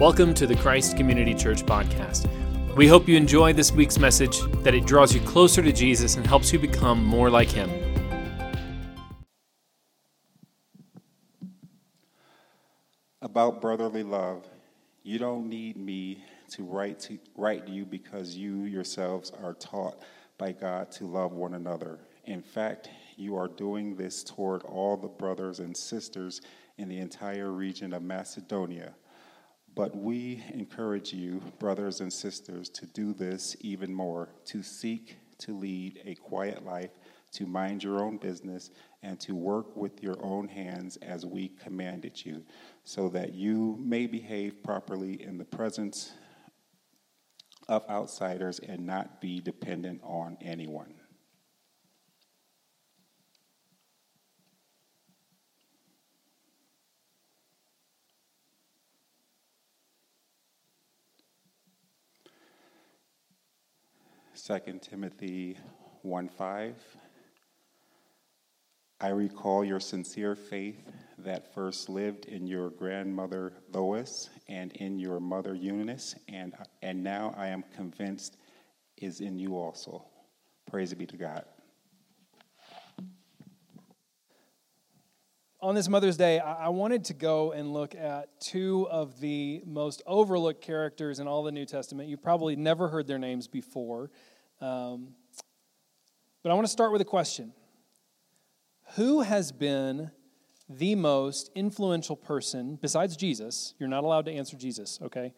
Welcome to the Christ Community Church podcast. We hope you enjoy this week's message, that it draws you closer to Jesus and helps you become more like Him. About brotherly love, you don't need me to write to write you because you yourselves are taught by God to love one another. In fact, you are doing this toward all the brothers and sisters in the entire region of Macedonia. But we encourage you, brothers and sisters, to do this even more, to seek to lead a quiet life, to mind your own business, and to work with your own hands as we commanded you, so that you may behave properly in the presence of outsiders and not be dependent on anyone. Second Timothy 1 5. I recall your sincere faith that first lived in your grandmother Lois and in your mother Eunice, and, and now I am convinced is in you also. Praise be to God. On this Mother's Day, I wanted to go and look at two of the most overlooked characters in all the New Testament. You've probably never heard their names before. Um, but I want to start with a question Who has been the most influential person, besides Jesus? You're not allowed to answer Jesus, okay?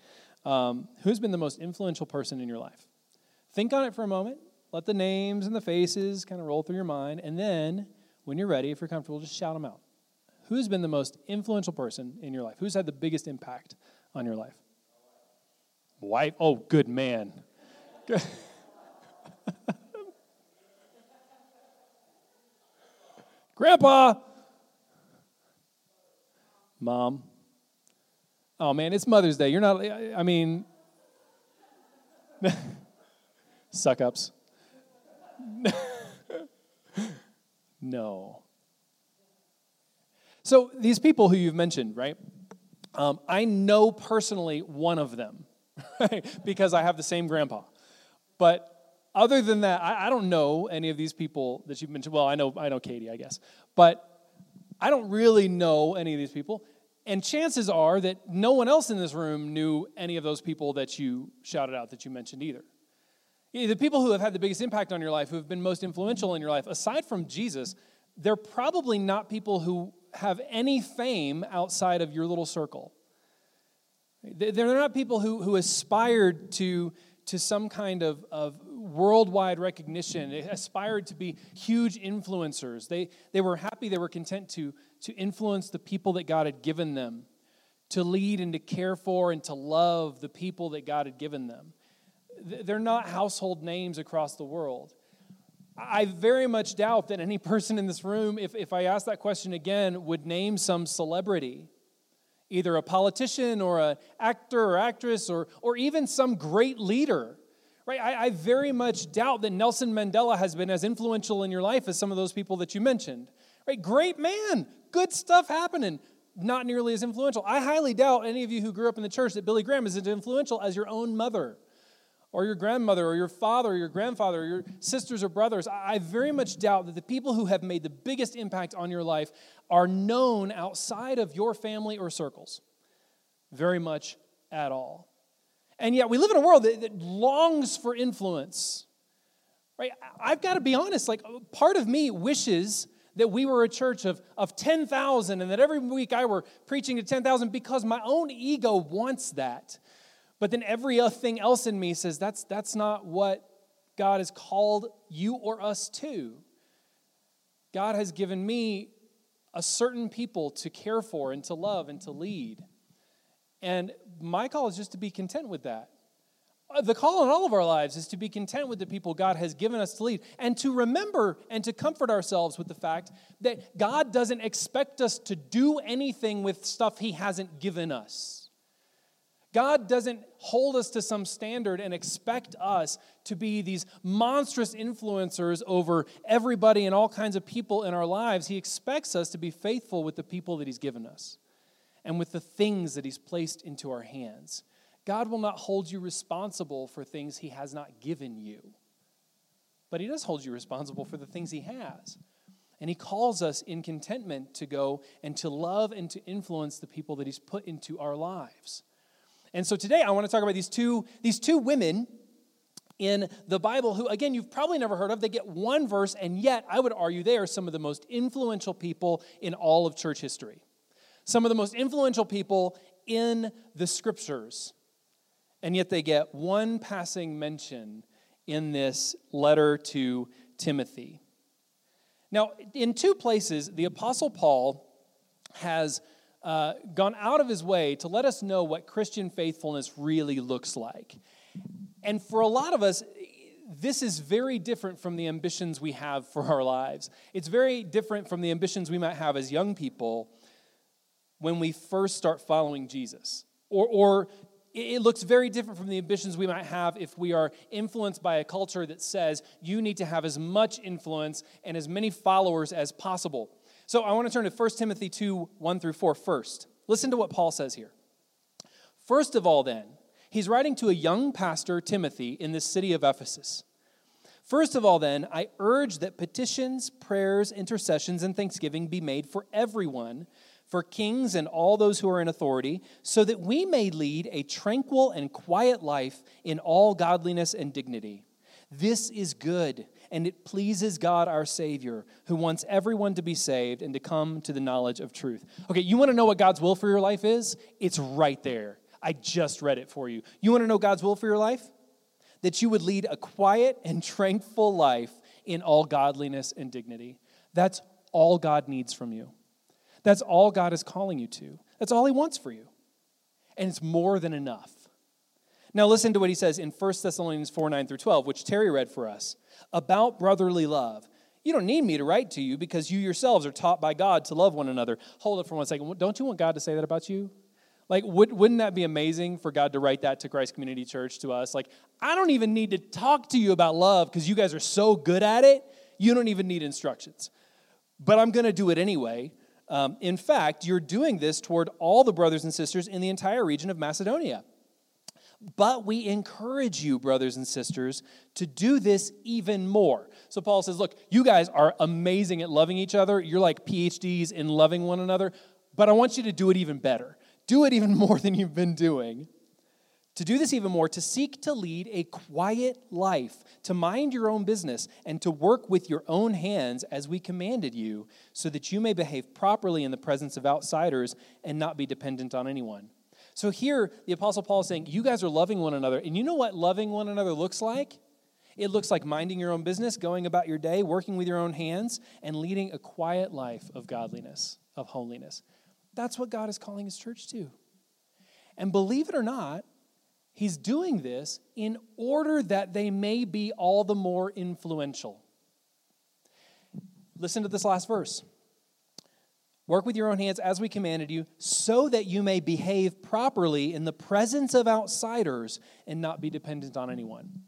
Um, who's been the most influential person in your life? Think on it for a moment. Let the names and the faces kind of roll through your mind. And then, when you're ready, if you're comfortable, just shout them out. Who's been the most influential person in your life? Who's had the biggest impact on your life? Wife? Oh, good man. Grandpa. Mom. Oh man, it's Mother's Day. You're not, I mean, suck ups. no. So these people who you've mentioned, right? Um, I know personally one of them, right? because I have the same grandpa. But other than that, I, I, don't know any of these people that you've mentioned. Well, I know I know Katie, I guess, but I don't really know any of these people. And chances are that no one else in this room knew any of those people that you shouted out that you mentioned either. The people who have had the biggest impact on your life, who have been most influential in your life, aside from Jesus, they're probably not people who have any fame outside of your little circle. They're not people who, who aspired to, to some kind of, of worldwide recognition. They aspired to be huge influencers. They, they were happy, they were content to, to influence the people that God had given them, to lead and to care for and to love the people that God had given them. They're not household names across the world. I very much doubt that any person in this room, if, if I ask that question again, would name some celebrity, either a politician or an actor or actress or, or even some great leader Right? I, I very much doubt that Nelson Mandela has been as influential in your life as some of those people that you mentioned. Right? Great man, good stuff happening, not nearly as influential. I highly doubt any of you who grew up in the church that Billy Graham is as influential as your own mother or your grandmother or your father or your grandfather or your sisters or brothers. I very much doubt that the people who have made the biggest impact on your life are known outside of your family or circles. Very much at all. And yet we live in a world that, that longs for influence. Right? I've got to be honest, like part of me wishes that we were a church of, of 10,000 and that every week I were preaching to 10,000 because my own ego wants that. But then everything else in me says that's, that's not what God has called you or us to. God has given me a certain people to care for and to love and to lead. And my call is just to be content with that. Uh, the call in all of our lives is to be content with the people God has given us to lead and to remember and to comfort ourselves with the fact that God doesn't expect us to do anything with stuff He hasn't given us. God doesn't hold us to some standard and expect us to be these monstrous influencers over everybody and all kinds of people in our lives. He expects us to be faithful with the people that He's given us. and with the things that He's placed into our hands. God will not hold you responsible for things He has not given you, but He does hold you responsible for the things He has. And He calls us in contentment to go and to love and to influence the people that He's put into our lives. And so today I want to talk about these two, these two women in the Bible who, again, you've probably never heard of. They get one verse, and yet I would argue they are some of the most influential people in all of church history. Some of the most influential people in the scriptures. And yet they get one passing mention in this letter to Timothy. Now, in two places, the Apostle Paul has uh, gone out of his way to let us know what Christian faithfulness really looks like. And for a lot of us, this is very different from the ambitions we have for our lives. It's very different from the ambitions we might have as young people when we first start following Jesus. Or, or it looks very different from the ambitions we might have if we are influenced by a culture that says you need to have as much influence and as many followers as possible. So I want to turn to 1 Timothy 2 1 through 4 first. Listen to what Paul says here. First of all, then, he's writing to a young pastor, Timothy, in the city of Ephesus. First of all, then, I urge that petitions, prayers, intercessions, and thanksgiving be made for everyone, for kings and all those who are in authority, so that we may lead a tranquil and quiet life in all godliness and dignity. This is good, and it pleases God our Savior, who wants everyone to be saved and to come to the knowledge of truth. Okay, you want to know what God's will for your life is? It's right there. I just read it for you. You want to know God's will for your life? That you would lead a quiet and tranquil life in all godliness and dignity. That's all God needs from you. That's all God is calling you to. That's all He wants for you. And it's more than enough. Now, listen to what he says in 1 Thessalonians 4 9 through 12, which Terry read for us about brotherly love. You don't need me to write to you because you yourselves are taught by God to love one another. Hold it for one second. Don't you want God to say that about you? Like, would, wouldn't that be amazing for God to write that to Christ Community Church to us? Like, I don't even need to talk to you about love because you guys are so good at it. You don't even need instructions. But I'm going to do it anyway. Um, in fact, you're doing this toward all the brothers and sisters in the entire region of Macedonia. But we encourage you, brothers and sisters, to do this even more. So Paul says, Look, you guys are amazing at loving each other. You're like PhDs in loving one another, but I want you to do it even better. Do it even more than you've been doing. To do this even more, to seek to lead a quiet life, to mind your own business, and to work with your own hands as we commanded you, so that you may behave properly in the presence of outsiders and not be dependent on anyone. So here, the Apostle Paul is saying, You guys are loving one another. And you know what loving one another looks like? It looks like minding your own business, going about your day, working with your own hands, and leading a quiet life of godliness, of holiness. That's what God is calling his church to. And believe it or not, he's doing this in order that they may be all the more influential. Listen to this last verse. Work with your own hands as we commanded you, so that you may behave properly in the presence of outsiders and not be dependent on anyone.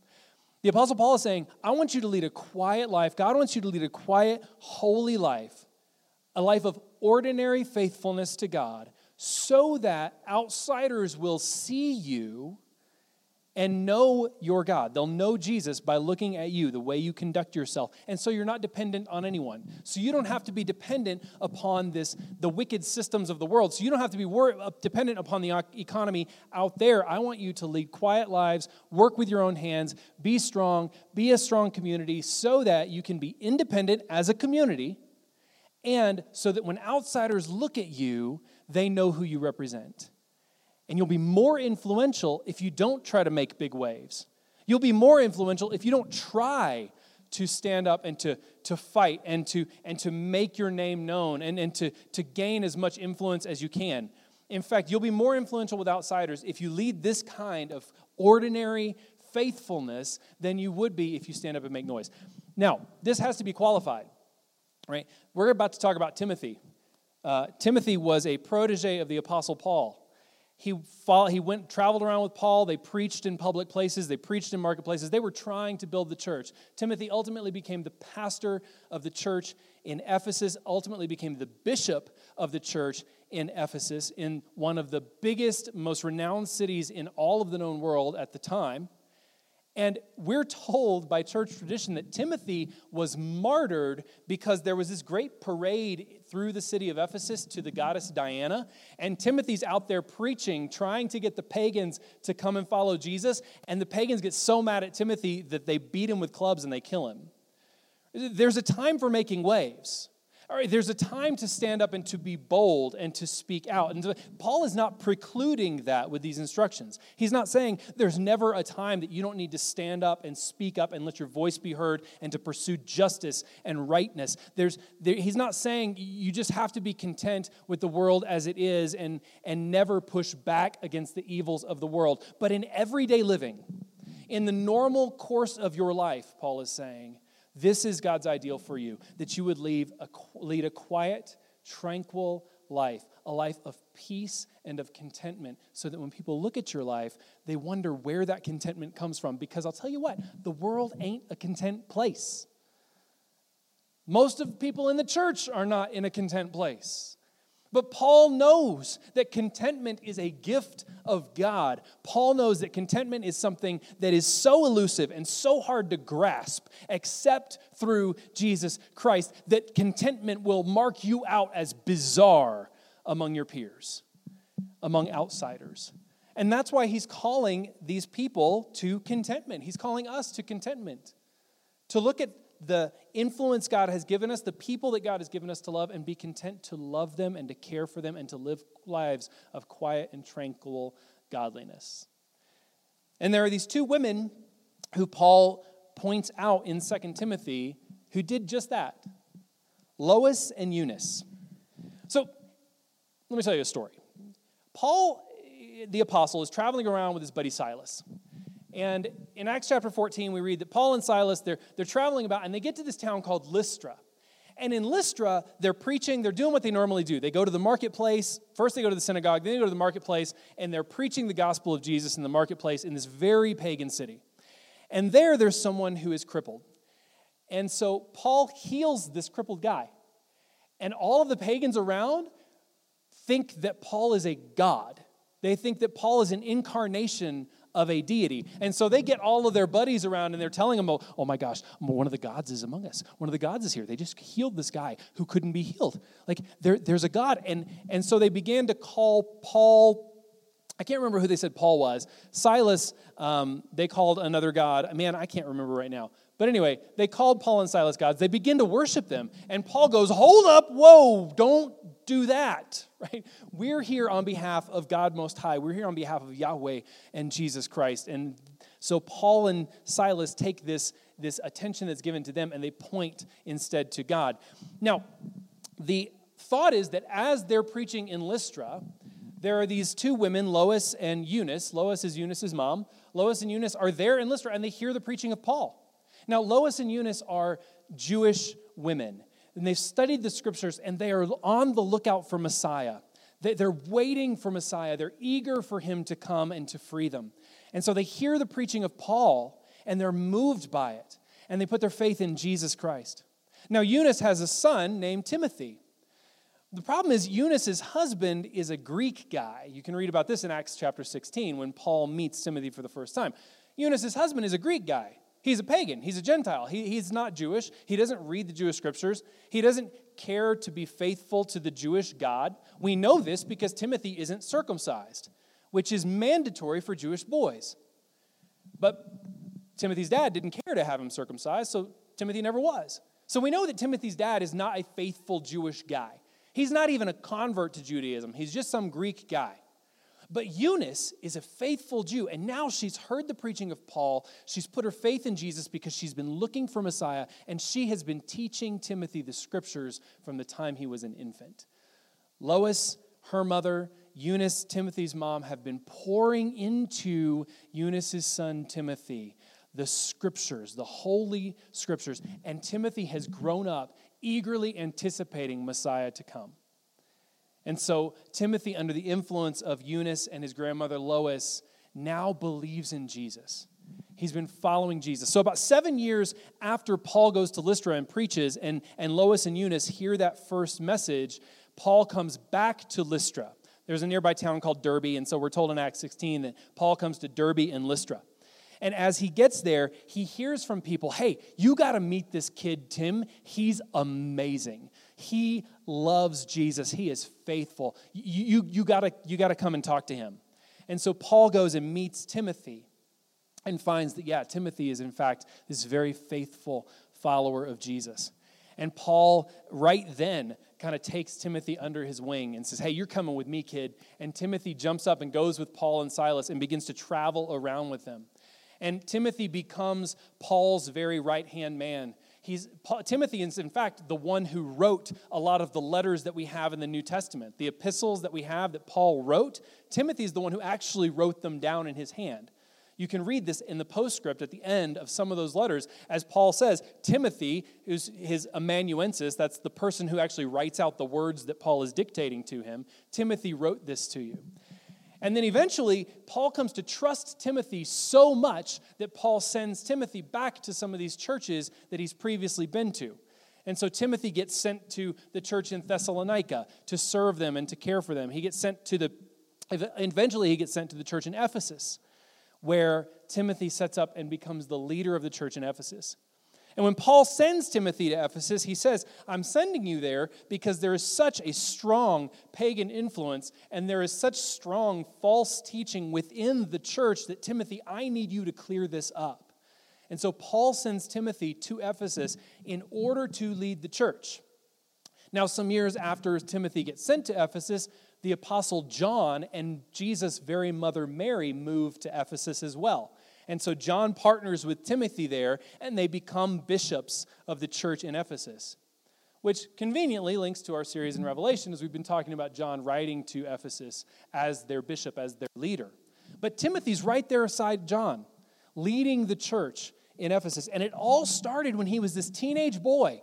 The Apostle Paul is saying, I want you to lead a quiet life. God wants you to lead a quiet, holy life, a life of ordinary faithfulness to God, so that outsiders will see you and know your God. They'll know Jesus by looking at you, the way you conduct yourself. And so you're not dependent on anyone. So you don't have to be dependent upon this the wicked systems of the world. So you don't have to be wor- uh, dependent upon the economy out there. I want you to lead quiet lives, work with your own hands, be strong, be a strong community so that you can be independent as a community and so that when outsiders look at you, they know who you represent. And you'll be more influential if you don't try to make big waves. You'll be more influential if you don't try to stand up and to, to fight and to, and to make your name known and, and to, to gain as much influence as you can. In fact, you'll be more influential with outsiders if you lead this kind of ordinary faithfulness than you would be if you stand up and make noise. Now, this has to be qualified, right? We're about to talk about Timothy. Uh, Timothy was a protege of the Apostle Paul. He, fought, he went traveled around with paul. They preached in public places. They preached in marketplaces. They were trying to build the church. Timothy ultimately became the pastor of the church in ephesus ultimately became the bishop of the church in ephesus in one of the biggest most renowned cities in all of the known world at the time and we're told by church tradition that Timothy was martyred because there was this great parade through the city of Ephesus to the goddess Diana. And Timothy's out there preaching, trying to get the pagans to come and follow Jesus. And the pagans get so mad at Timothy that they beat him with clubs and they kill him. There's a time for making waves. All right, there's a time to stand up and to be bold and to speak out. And Paul is not precluding that with these instructions. He's not saying there's never a time that you don't need to stand up and speak up and let your voice be heard and to pursue justice and rightness. There's, there, he's not saying you just have to be content with the world as it is and, and never push back against the evils of the world. But in everyday living, in the normal course of your life, Paul is saying, this is God's ideal for you that you would lead a, lead a quiet, tranquil life, a life of peace and of contentment, so that when people look at your life, they wonder where that contentment comes from. Because I'll tell you what, the world ain't a content place. Most of the people in the church are not in a content place. But Paul knows that contentment is a gift of God. Paul knows that contentment is something that is so elusive and so hard to grasp, except through Jesus Christ, that contentment will mark you out as bizarre among your peers, among outsiders. And that's why he's calling these people to contentment. He's calling us to contentment, to look at the influence God has given us, the people that God has given us to love, and be content to love them and to care for them and to live lives of quiet and tranquil godliness. And there are these two women who Paul points out in 2 Timothy who did just that Lois and Eunice. So let me tell you a story. Paul, the apostle, is traveling around with his buddy Silas. And in Acts chapter 14, we read that Paul and Silas, they're, they're traveling about and they get to this town called Lystra. And in Lystra, they're preaching, they're doing what they normally do. They go to the marketplace. First, they go to the synagogue, then they go to the marketplace, and they're preaching the gospel of Jesus in the marketplace in this very pagan city. And there, there's someone who is crippled. And so Paul heals this crippled guy. And all of the pagans around think that Paul is a god. They think that Paul is an incarnation of a deity. And so they get all of their buddies around and they're telling them, oh, oh my gosh, one of the gods is among us. One of the gods is here. They just healed this guy who couldn't be healed. Like there, there's a God. And, and so they began to call Paul I can't remember who they said Paul was. Silas, um, they called another God. Man, I can't remember right now. But anyway, they called Paul and Silas gods. They begin to worship them. And Paul goes, Hold up, whoa, don't do that, right? We're here on behalf of God Most High. We're here on behalf of Yahweh and Jesus Christ. And so Paul and Silas take this, this attention that's given to them and they point instead to God. Now, the thought is that as they're preaching in Lystra, there are these two women, Lois and Eunice. Lois is Eunice's mom. Lois and Eunice are there in Lystra and they hear the preaching of Paul. Now, Lois and Eunice are Jewish women and they've studied the scriptures and they are on the lookout for Messiah. They're waiting for Messiah. They're eager for him to come and to free them. And so they hear the preaching of Paul and they're moved by it. And they put their faith in Jesus Christ. Now, Eunice has a son named Timothy. The problem is, Eunice's husband is a Greek guy. You can read about this in Acts chapter 16 when Paul meets Timothy for the first time. Eunice's husband is a Greek guy. He's a pagan. He's a Gentile. He, he's not Jewish. He doesn't read the Jewish scriptures. He doesn't care to be faithful to the Jewish God. We know this because Timothy isn't circumcised, which is mandatory for Jewish boys. But Timothy's dad didn't care to have him circumcised, so Timothy never was. So we know that Timothy's dad is not a faithful Jewish guy. He's not even a convert to Judaism, he's just some Greek guy. But Eunice is a faithful Jew, and now she's heard the preaching of Paul. She's put her faith in Jesus because she's been looking for Messiah, and she has been teaching Timothy the scriptures from the time he was an infant. Lois, her mother, Eunice, Timothy's mom, have been pouring into Eunice's son Timothy the scriptures, the holy scriptures, and Timothy has grown up eagerly anticipating Messiah to come. And so Timothy, under the influence of Eunice and his grandmother Lois, now believes in Jesus. He's been following Jesus. So, about seven years after Paul goes to Lystra and preaches, and, and Lois and Eunice hear that first message, Paul comes back to Lystra. There's a nearby town called Derbe, and so we're told in Acts 16 that Paul comes to Derbe and Lystra. And as he gets there, he hears from people, hey, you got to meet this kid, Tim. He's amazing. He loves Jesus. He is faithful. You, you, you got you to come and talk to him. And so Paul goes and meets Timothy and finds that, yeah, Timothy is in fact this very faithful follower of Jesus. And Paul, right then, kind of takes Timothy under his wing and says, Hey, you're coming with me, kid. And Timothy jumps up and goes with Paul and Silas and begins to travel around with them. And Timothy becomes Paul's very right hand man. He's, Timothy is, in fact, the one who wrote a lot of the letters that we have in the New Testament. The epistles that we have that Paul wrote, Timothy is the one who actually wrote them down in his hand. You can read this in the postscript at the end of some of those letters, as Paul says, Timothy, who's his amanuensis, that's the person who actually writes out the words that Paul is dictating to him, Timothy wrote this to you. And then eventually, Paul comes to trust Timothy so much that Paul sends Timothy back to some of these churches that he's previously been to. And so Timothy gets sent to the church in Thessalonica to serve them and to care for them. He gets sent to the, eventually, he gets sent to the church in Ephesus, where Timothy sets up and becomes the leader of the church in Ephesus. And when Paul sends Timothy to Ephesus, he says, I'm sending you there because there is such a strong pagan influence and there is such strong false teaching within the church that, Timothy, I need you to clear this up. And so Paul sends Timothy to Ephesus in order to lead the church. Now, some years after Timothy gets sent to Ephesus, the apostle John and Jesus' very mother Mary moved to Ephesus as well. And so John partners with Timothy there, and they become bishops of the church in Ephesus, which conveniently links to our series in Revelation as we've been talking about John writing to Ephesus as their bishop, as their leader. But Timothy's right there aside John, leading the church in Ephesus. And it all started when he was this teenage boy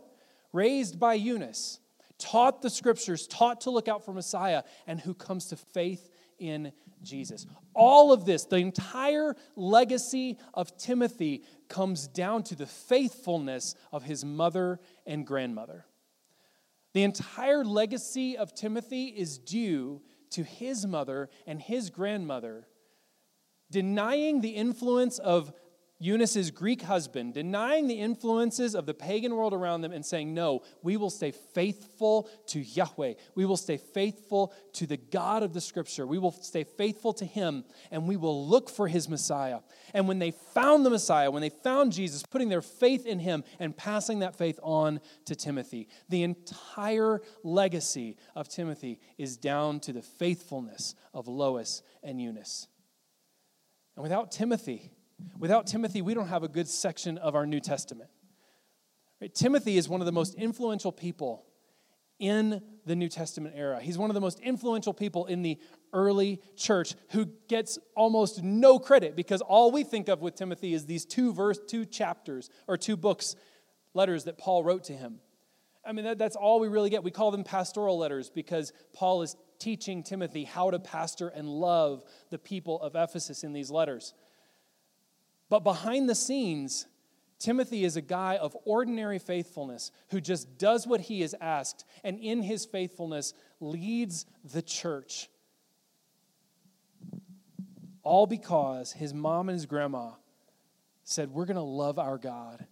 raised by Eunice, taught the scriptures, taught to look out for Messiah, and who comes to faith in Jesus. All of this, the entire legacy of Timothy, comes down to the faithfulness of his mother and grandmother. The entire legacy of Timothy is due to his mother and his grandmother denying the influence of Eunice's Greek husband, denying the influences of the pagan world around them and saying, No, we will stay faithful to Yahweh. We will stay faithful to the God of the scripture. We will stay faithful to him and we will look for his Messiah. And when they found the Messiah, when they found Jesus, putting their faith in him and passing that faith on to Timothy, the entire legacy of Timothy is down to the faithfulness of Lois and Eunice. And without Timothy, Without Timothy, we don't have a good section of our New Testament. Right? Timothy is one of the most influential people in the New Testament era. He's one of the most influential people in the early church who gets almost no credit because all we think of with Timothy is these two verse two chapters or two books letters that Paul wrote to him. I mean that, that's all we really get. We call them pastoral letters because Paul is teaching Timothy how to pastor and love the people of Ephesus in these letters. But behind the scenes, Timothy is a guy of ordinary faithfulness who just does what he is asked and in his faithfulness leads the church. All because his mom and his grandma said, We're going to love our God.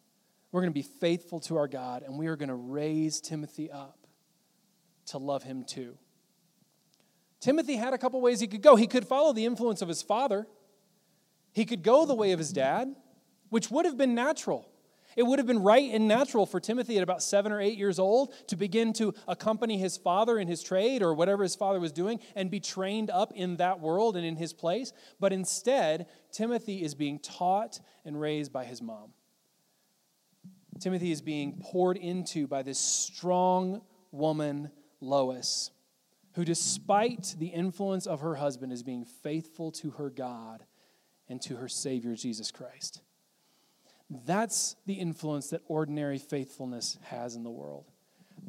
We're going to be faithful to our God, and we are going to raise Timothy up to love him too. Timothy had a couple ways he could go. He could follow the influence of his father. He could go the way of his dad, which would have been natural. It would have been right and natural for Timothy at about seven or eight years old to begin to accompany his father in his trade or whatever his father was doing and be trained up in that world and in his place. But instead, Timothy is being taught and raised by his mom. Timothy is being poured into by this strong woman, Lois, who, despite the influence of her husband, is being faithful to her God and to her Savior, Jesus Christ. That's the influence that ordinary faithfulness has in the world.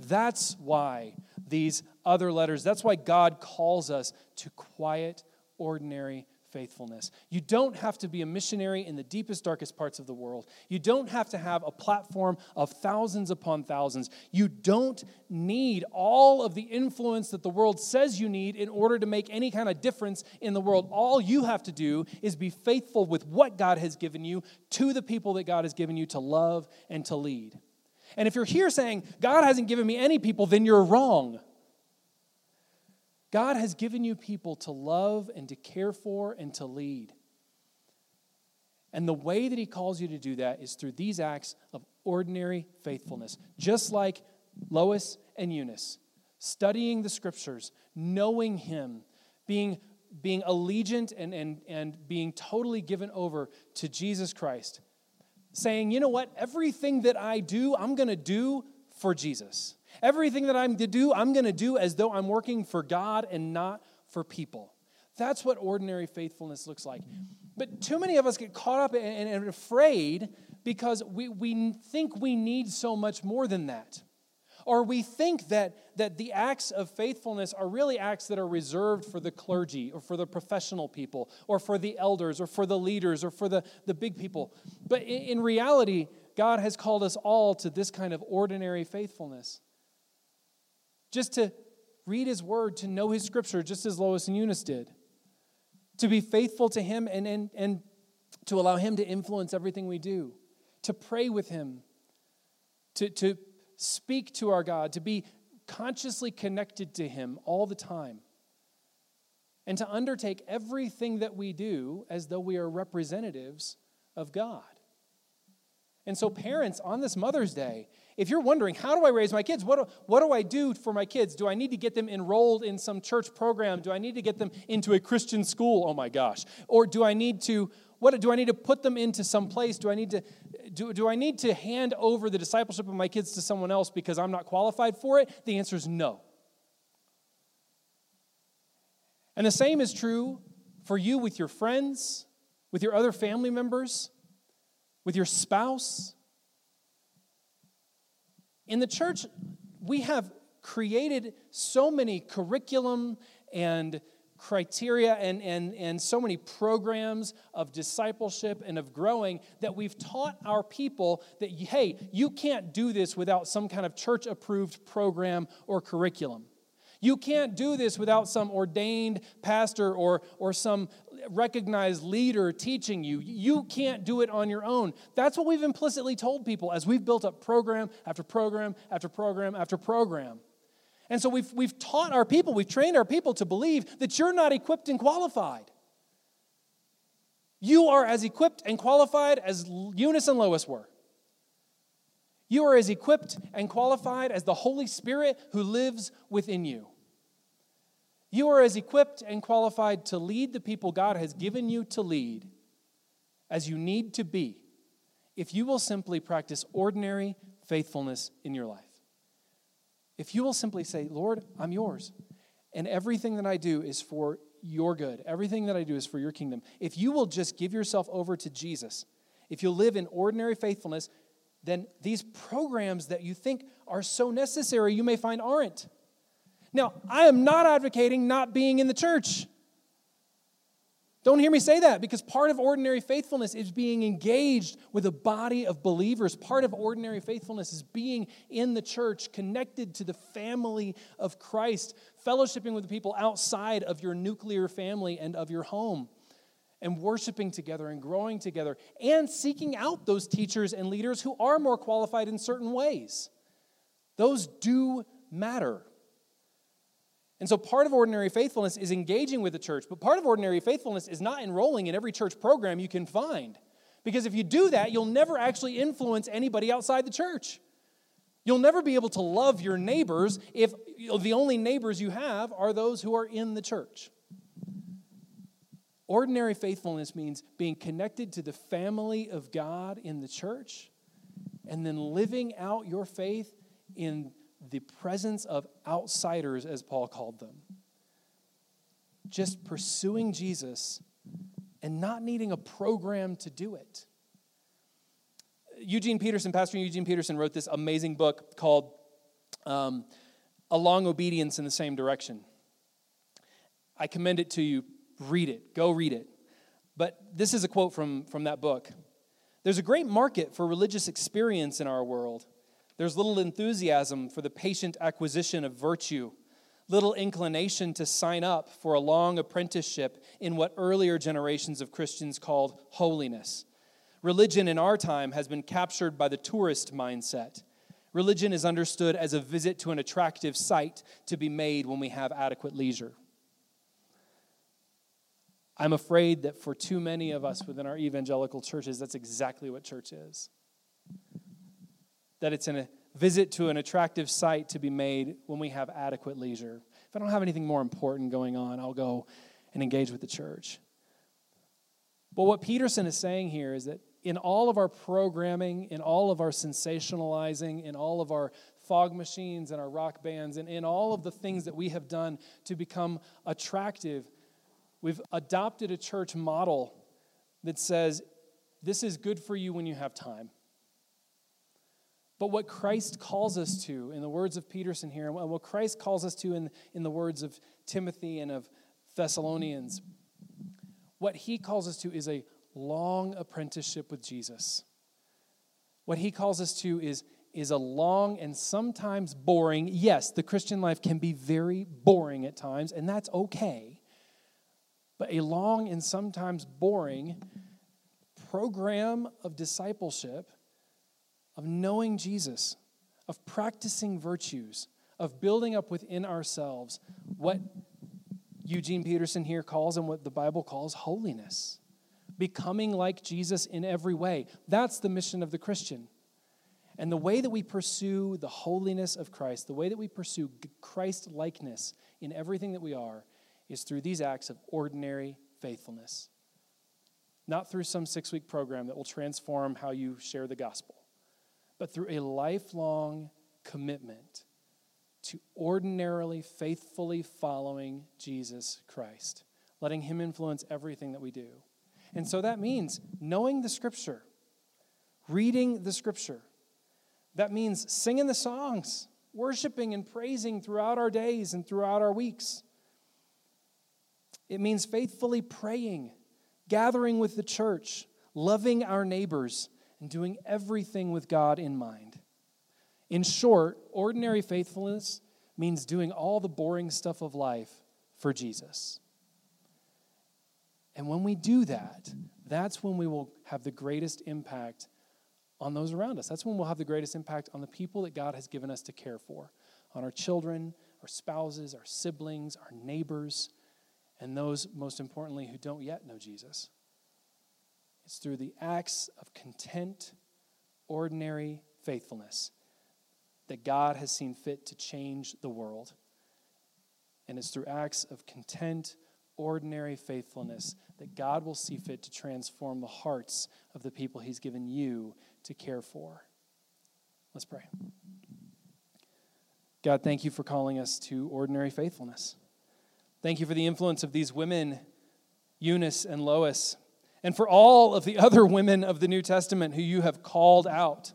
That's why these other letters, that's why God calls us to quiet, ordinary faithfulness. You don't have to be a missionary in the deepest, darkest parts of the world. You don't have to have a platform of thousands upon thousands. You don't need all of the influence that the world says you need in order to make any kind of difference in the world. All you have to do is be faithful with what God has given you to the people that God has given you to love and to lead. And if you're here saying, God hasn't given me any people, then you're wrong. God has given you people to love and to care for and to lead. And the way that He calls you to do that is through these acts of ordinary faithfulness, just like Lois and Eunice, studying the scriptures, knowing Him, being, being allegiant and, and, and being totally given over to Jesus Christ, saying, you know what, everything that I do, I'm going to do for Jesus. Everything that I'm to do, I'm going to do as though I'm working for God and not for people. That's what ordinary faithfulness looks like. But too many of us get caught up and, afraid because we, we think we need so much more than that. Or we think that, that the acts of faithfulness are really acts that are reserved for the clergy or for the professional people or for the elders or for the leaders or for the, the big people. But in, in reality, God has called us all to this kind of ordinary faithfulness just to read his word, to know his scripture, just as Lois and Eunice did, to be faithful to him and, and, and to allow him to influence everything we do, to pray with him, to, to speak to our God, to be consciously connected to him all the time, and to undertake everything that we do as though we are representatives of God. And so, parents, on this Mother's Day, if you're wondering, how do I raise my kids? What do, what do I do for my kids? Do I need to get them enrolled in some church program? Do I need to get them into a Christian school? Oh my gosh. Or do I need to, what do I need to put them into some place? Do I need to, do, do I need to hand over the discipleship of my kids to someone else because I'm not qualified for it? The answer is no. And the same is true for you with your friends, with your other family members, with your spouse in the church, we have created so many curriculum and criteria and, and, and so many programs of discipleship and of growing that we've taught our people that, hey, you can't do this without some kind of church approved program or curriculum. You can't do this without some ordained pastor or, or some recognized leader teaching you. You can't do it on your own. That's what we've implicitly told people as we've built up program after program after program after program. And so we've, we've taught our people, we've trained our people to believe that you're not equipped and qualified. You are as equipped and qualified as Eunice and Lois were. You are as equipped and qualified as the Holy Spirit who lives within you. You are as equipped and qualified to lead the people God has given you to lead as you need to be if you will simply practice ordinary faithfulness in your life. If you will simply say, Lord, I'm yours, and everything that I do is for your good, everything that I do is for your kingdom. If you will just give yourself over to Jesus, if you'll live in ordinary faithfulness, then these programs that you think are so necessary, you may find aren't. Now, I am not advocating not being in the church. Don't hear me say that because part of ordinary faithfulness is being engaged with a body of believers. Part of ordinary faithfulness is being in the church, connected to the family of Christ, fellowshipping with the people outside of your nuclear family and of your home, and worshiping together and growing together, and seeking out those teachers and leaders who are more qualified in certain ways. Those do matter. And so part of ordinary faithfulness is engaging with the church, but part of ordinary faithfulness is not enrolling in every church program you can find. Because if you do that, you'll never actually influence anybody outside the church. You'll never be able to love your neighbors if the only neighbors you have are those who are in the church. Ordinary faithfulness means being connected to the family of God in the church and then living out your faith in the presence of outsiders, as Paul called them. Just pursuing Jesus and not needing a program to do it. Eugene Peterson, Pastor Eugene Peterson, wrote this amazing book called um, a long obedience in the same direction. I commend it to you. Read it. Go read it. But this is a quote from, from that book. There's a great market for religious experience in our world. There's little enthusiasm for the patient acquisition of virtue, little inclination to sign up for a long apprenticeship in what earlier generations of Christians called holiness. Religion in our time has been captured by the tourist mindset. Religion is understood as a visit to an attractive site to be made when we have adequate leisure. I'm afraid that for too many of us within our evangelical churches, that's exactly what church is. That it's a visit to an attractive site to be made when we have adequate leisure. If I don't have anything more important going on, I'll go and engage with the church. But what Peterson is saying here is that in all of our programming, in all of our sensationalizing, in all of our fog machines and our rock bands, and in all of the things that we have done to become attractive We've adopted a church model that says this is good for you when you have time. But what Christ calls us to, in the words of Peterson here, and what Christ calls us to in, in the words of Timothy and of Thessalonians, what he calls us to is a long apprenticeship with Jesus. What he calls us to is, is a long and sometimes boring, yes, the Christian life can be very boring at times, and that's okay but a long and sometimes boring program of discipleship, of knowing Jesus, of practicing virtues, of building up within ourselves what Eugene Peterson here calls and what the Bible calls holiness. Becoming like Jesus in every way. That's the mission of the Christian. And the way that we pursue the holiness of Christ, the way that we pursue Christ likeness in everything that we are, is through these acts of ordinary faithfulness. Not through some six week program that will transform how you share the gospel, but through a lifelong commitment to ordinarily, faithfully following Jesus Christ, letting Him influence everything that we do. And so that means knowing the Scripture, reading the Scripture. That means singing the songs, worshiping and praising throughout our days and throughout our weeks. It means faithfully praying, gathering with the church, loving our neighbors, and doing everything with God in mind. In short, ordinary faithfulness means doing all the boring stuff of life for Jesus. And when we do that, that's when we will have the greatest impact on those around us. That's when we'll have the greatest impact on the people that God has given us to care for on our children, our spouses, our siblings, our neighbors and those, most importantly, who don't yet know Jesus. It's through the acts of content, ordinary faithfulness that God has seen fit to change the world. And it's through acts of content, ordinary faithfulness that God will see fit to transform the hearts of the people He's given you to care for. Let's pray. God, thank you for calling us to ordinary faithfulness. Thank you for the influence of these women, Eunice and Lois, and for all of the other women of the New Testament who you have called out.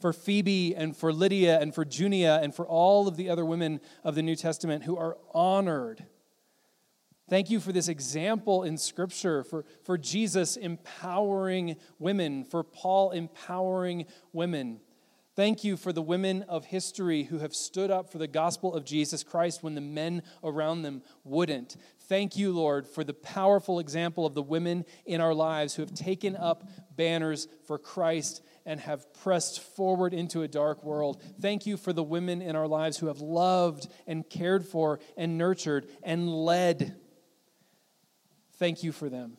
For Phoebe and for Lydia and for Junia and for all of the other women of the New Testament who are honored. Thank you for this example in Scripture, for, for Jesus empowering women, for Paul empowering women. Thank you for the women of history who have stood up for the gospel of Jesus Christ when the men around them wouldn't. Thank you, Lord, for the powerful example of the women in our lives who have taken up banners for Christ and have pressed forward into a dark world. Thank you for the women in our lives who have loved and cared for and nurtured and led. Thank you for them.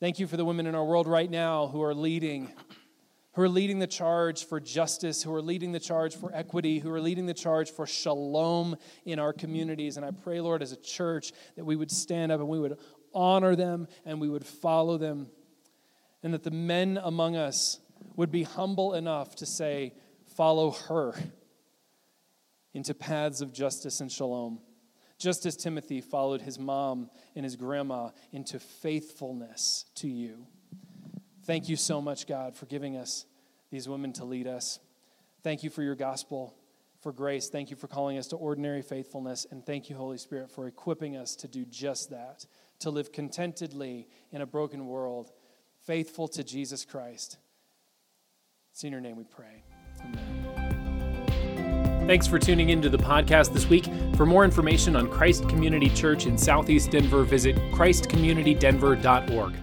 Thank you for the women in our world right now who are leading who are leading the charge for justice, who are leading the charge for equity, who are leading the charge for shalom in our communities. And I pray, Lord, as a church, that we would stand up and we would honor them and we would follow them. And that the men among us would be humble enough to say, Follow her into paths of justice and shalom. Just as Timothy followed his mom and his grandma into faithfulness to you. Thank you so much, God, for giving us these women to lead us. Thank you for your gospel. for grace. Thank you for calling us to ordinary faithfulness. And thank you, Holy Spirit, for equipping us to do just that, to live contentedly in a broken world, faithful to Jesus Christ. It's in your name we pray. Amen. Thanks for tuning into the podcast this week. For more information on Christ Community Church in Southeast Denver, visit christcommunitydenver.org.